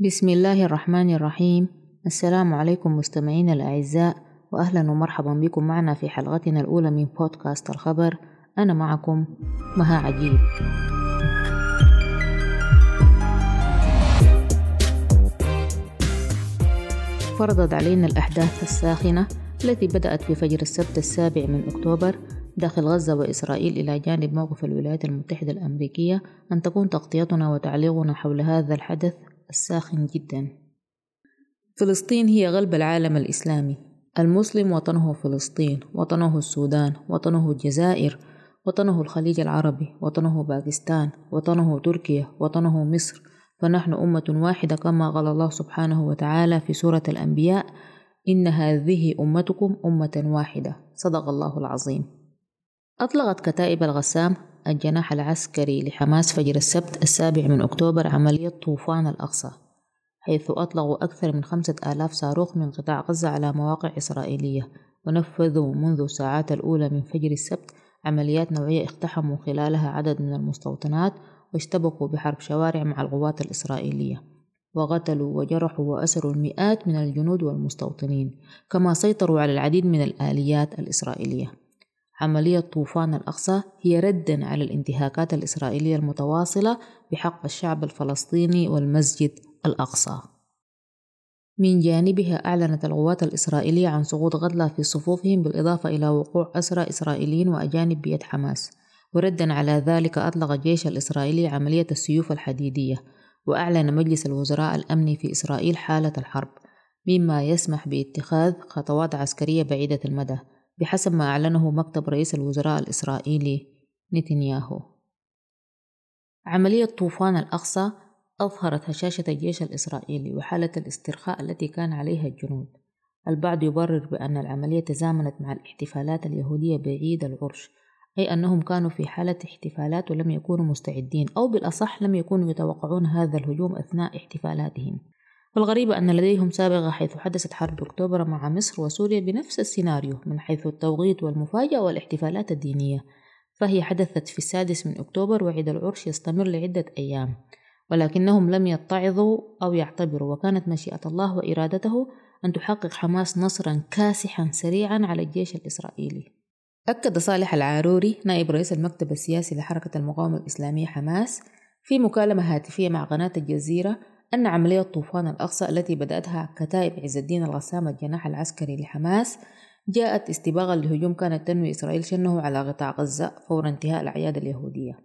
بسم الله الرحمن الرحيم. السلام عليكم مستمعينا الأعزاء وأهلا ومرحبا بكم معنا في حلقتنا الأولى من بودكاست الخبر. أنا معكم مها عجيب. فرضت علينا الأحداث الساخنة التي بدأت في فجر السبت السابع من أكتوبر داخل غزة وإسرائيل إلى جانب موقف الولايات المتحدة الأمريكية أن تكون تغطيتنا وتعليقنا حول هذا الحدث الساخن جدا. فلسطين هي غلب العالم الإسلامي. المسلم وطنه فلسطين وطنه السودان وطنه الجزائر وطنه الخليج العربي وطنه باكستان وطنه تركيا وطنه مصر. فنحن أمة واحدة كما قال الله سبحانه وتعالى في سورة الأنبياء إن هذه أمتكم أمة واحدة. صدق الله العظيم. أطلقت كتائب الغسام الجناح العسكري لحماس فجر السبت السابع من أكتوبر عملية طوفان الأقصى حيث أطلقوا أكثر من خمسة آلاف صاروخ من قطاع غزة على مواقع إسرائيلية ونفذوا منذ الساعات الأولى من فجر السبت عمليات نوعية اقتحموا خلالها عدد من المستوطنات واشتبكوا بحرب شوارع مع القوات الإسرائيلية وقتلوا وجرحوا وأسروا المئات من الجنود والمستوطنين كما سيطروا على العديد من الآليات الإسرائيلية. عملية طوفان الأقصى هي ردا على الانتهاكات الإسرائيلية المتواصلة بحق الشعب الفلسطيني والمسجد الأقصى. من جانبها أعلنت القوات الإسرائيلية عن سقوط غدلة في صفوفهم بالإضافة إلى وقوع أسرى إسرائيليين وأجانب بيد حماس وردا على ذلك أطلق الجيش الإسرائيلي عملية السيوف الحديدية وأعلن مجلس الوزراء الأمني في إسرائيل حالة الحرب مما يسمح باتخاذ خطوات عسكرية بعيدة المدى بحسب ما أعلنه مكتب رئيس الوزراء الإسرائيلي نتنياهو. عملية طوفان الأقصى أظهرت هشاشة الجيش الإسرائيلي وحالة الاسترخاء التي كان عليها الجنود. البعض يبرر بأن العملية تزامنت مع الاحتفالات اليهودية بعيد العرش أي أنهم كانوا في حالة احتفالات ولم يكونوا مستعدين أو بالأصح لم يكونوا يتوقعون هذا الهجوم أثناء احتفالاتهم. والغريب أن لديهم سابقة حيث حدثت حرب أكتوبر مع مصر وسوريا بنفس السيناريو من حيث التوقيت والمفاجأة والاحتفالات الدينية. فهي حدثت في السادس من أكتوبر وعيد العرش يستمر لعدة أيام. ولكنهم لم يتعظوا أو يعتبروا وكانت مشيئة الله وإرادته أن تحقق حماس نصرا كاسحا سريعا على الجيش الإسرائيلي. أكد صالح العاروري نائب رئيس المكتب السياسي لحركة المقاومة الإسلامية حماس في مكالمة هاتفية مع قناة الجزيرة أن عملية طوفان الأقصى التي بدأتها كتائب عز الدين الغسام الجناح العسكري لحماس جاءت استباغا لهجوم كانت تنوي إسرائيل شنه على قطاع غزة فور انتهاء الأعياد اليهودية.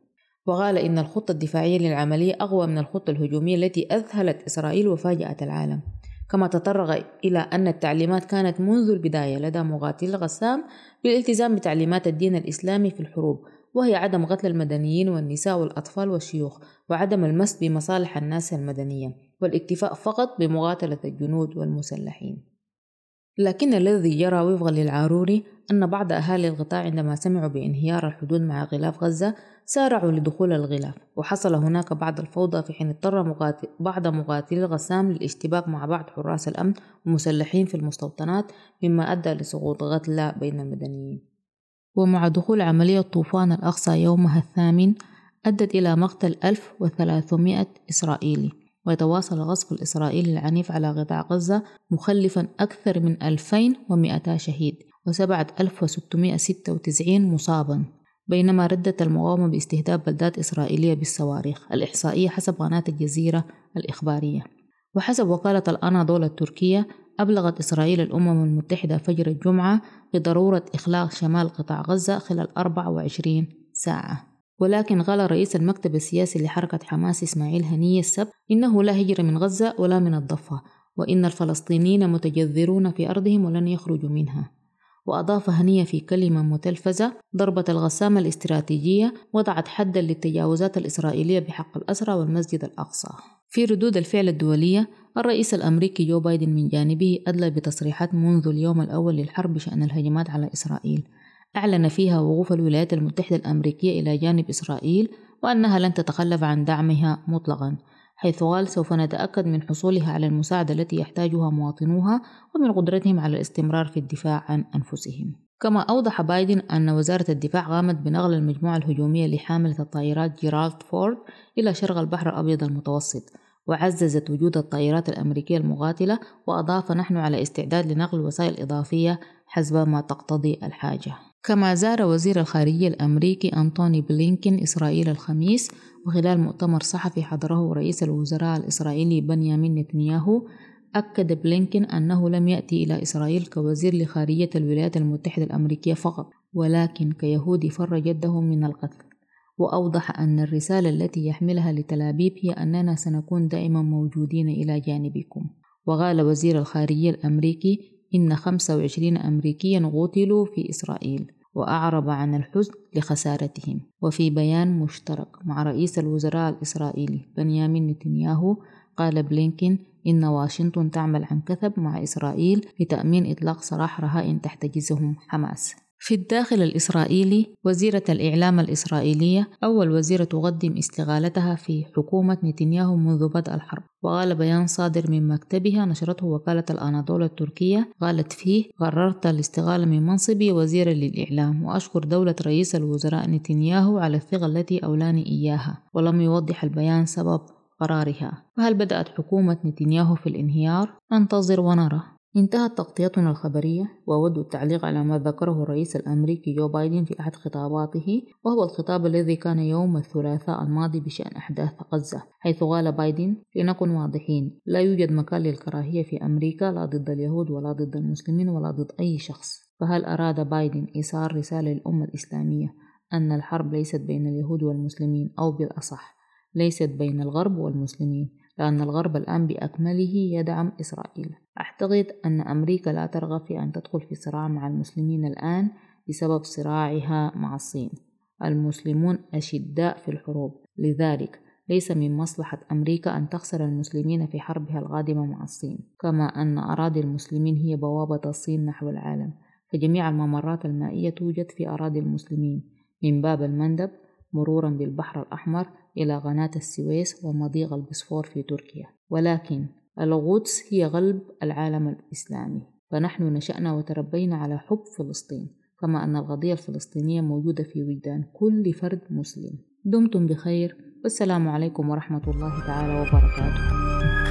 وقال إن الخطة الدفاعية للعملية أقوى من الخطة الهجومية التي أذهلت إسرائيل وفاجأت العالم. كما تطرق إلى أن التعليمات كانت منذ البداية لدى مقاتلي الغسام بالالتزام بتعليمات الدين الإسلامي في الحروب. وهي عدم قتل المدنيين والنساء والأطفال والشيوخ وعدم المس بمصالح الناس المدنية والإكتفاء فقط بمقاتلة الجنود والمسلحين. لكن الذي جرى وفقا للعاروري أن بعض أهالي القطاع عندما سمعوا بانهيار الحدود مع غلاف غزة سارعوا لدخول الغلاف وحصل هناك بعض الفوضى في حين اضطر مقاتل بعض مقاتلي الغسام للاشتباك مع بعض حراس الأمن ومسلحين في المستوطنات مما أدى لسقوط غتلى بين المدنيين. ومع دخول عملية طوفان الأقصى يومها الثامن أدت إلى مقتل 1300 إسرائيلي. ويتواصل الغصب الإسرائيلي العنيف على قطاع غزة مخلفا أكثر من 2200 شهيد و7696 مصابا. بينما ردت المقاومة باستهداف بلدات إسرائيلية بالصواريخ الإحصائية حسب قناة الجزيرة الإخبارية. وحسب وكالة الأناضول التركية أبلغت إسرائيل الأمم المتحدة فجر الجمعة بضرورة إخلاء شمال قطاع غزة خلال 24 ساعة. ولكن قال رئيس المكتب السياسي لحركة حماس إسماعيل هنية السبت إنه لا هجر من غزة ولا من الضفة وإن الفلسطينيين متجذرون في أرضهم ولن يخرجوا منها. وأضاف هنية في كلمة متلفزة ضربة الغسامة الاستراتيجية وضعت حدا للتجاوزات الإسرائيلية بحق الأسرى والمسجد الأقصى في ردود الفعل الدولية الرئيس الأمريكي جو بايدن من جانبه أدلى بتصريحات منذ اليوم الأول للحرب بشأن الهجمات على إسرائيل. أعلن فيها وقوف الولايات المتحدة الأمريكية إلى جانب إسرائيل وأنها لن تتخلف عن دعمها مطلقا حيث قال سوف نتأكد من حصولها على المساعدة التي يحتاجها مواطنوها ومن قدرتهم على الاستمرار في الدفاع عن أنفسهم كما أوضح بايدن أن وزارة الدفاع قامت بنقل المجموعة الهجومية لحاملة الطائرات جيرالد فورد إلى شرق البحر الأبيض المتوسط وعززت وجود الطائرات الأمريكية المقاتلة وأضاف نحن على استعداد لنقل وسائل إضافية حسب ما تقتضي الحاجة. كما زار وزير الخارجية الأمريكي أنتوني بلينكين إسرائيل الخميس وخلال مؤتمر صحفي حضره رئيس الوزراء الإسرائيلي بنيامين نتنياهو أكد بلينكين أنه لم يأتي إلى إسرائيل كوزير لخارجية الولايات المتحدة الأمريكية فقط ولكن كيهودي فر جده من القتل. وأوضح أن الرسالة التي يحملها لتلابيب هي أننا سنكون دائما موجودين إلى جانبكم. وقال وزير الخارجية الأمريكي إن 25 أمريكيا قتلوا في إسرائيل وأعرب عن الحزن لخسارتهم. وفي بيان مشترك مع رئيس الوزراء الإسرائيلي بنيامين نتنياهو قال بلينكين إن واشنطن تعمل عن كثب مع إسرائيل لتأمين إطلاق سراح رهائن تحتجزهم حماس. في الداخل الإسرائيلي وزيرة الإعلام الإسرائيلية أول وزيرة تقدم استقالتها في حكومة نتنياهو منذ بدء الحرب. وقال بيان صادر من مكتبها نشرته وكالة الأناضول التركية قالت فيه قررت الاستقالة من منصبي وزيرا للإعلام وأشكر دولة رئيس الوزراء نتنياهو على الثقة التي أولاني إياها ولم يوضح البيان سبب قرارها فهل بدأت حكومة نتنياهو في الانهيار؟ ننتظر ونرى. انتهت تغطيتنا الخبرية وأود التعليق على ما ذكره الرئيس الأمريكي جو بايدن في أحد خطاباته وهو الخطاب الذي كان يوم الثلاثاء الماضي بشأن أحداث غزة حيث قال بايدن لنكن واضحين لا يوجد مكان للكراهية في أمريكا لا ضد اليهود ولا ضد المسلمين ولا ضد أي شخص. فهل أراد بايدن إيصال رسالة للأمة الإسلامية أن الحرب ليست بين اليهود والمسلمين أو بالأصح ليست بين الغرب والمسلمين؟ لأن الغرب الآن بأكمله يدعم إسرائيل. أعتقد أن أمريكا لا ترغب في أن تدخل في صراع مع المسلمين الآن بسبب صراعها مع الصين. المسلمون أشداء في الحروب. لذلك ليس من مصلحة أمريكا أن تخسر المسلمين في حربها القادمة مع الصين. كما أن أراضي المسلمين هي بوابة الصين نحو العالم. فجميع الممرات المائية توجد في أراضي المسلمين. من باب المندب مرورا بالبحر الأحمر إلى قناة السويس ومضيق البسفور في تركيا. ولكن القدس هي قلب العالم الإسلامي. فنحن نشأنا وتربينا على حب فلسطين كما أن القضية الفلسطينية موجودة في وجدان كل فرد مسلم. دمتم بخير. والسلام عليكم ورحمة الله تعالى وبركاته.